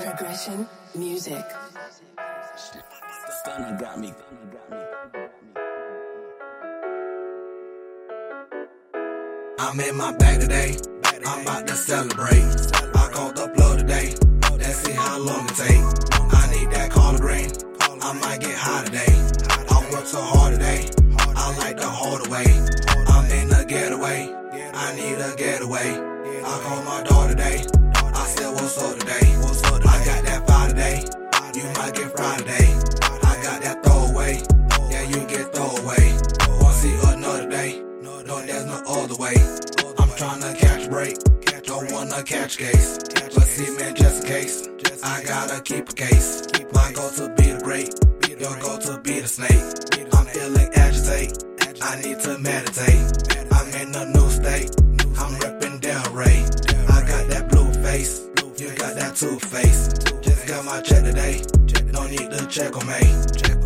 Progression music. Stunner got me. I'm in my bag today. I'm about to celebrate. I called the plug today. Let's see how long it take. I need that collard green. I might get high today. I work so hard today. I like the harder way. I'm in a getaway. I need a getaway. I called my daughter today. I said, What's up today? I got that fire today. You might get fried today. I got that throwaway. Yeah, you get throwaway. Wanna see another day? No, there's no other way. I'm tryna catch break. Don't wanna catch case. But see, man, just in case. I gotta keep a case. My goal to be the great. Your goal to be the snake. I'm feeling agitate. I need to meditate. Two face. Just got my check today. No need to check on me.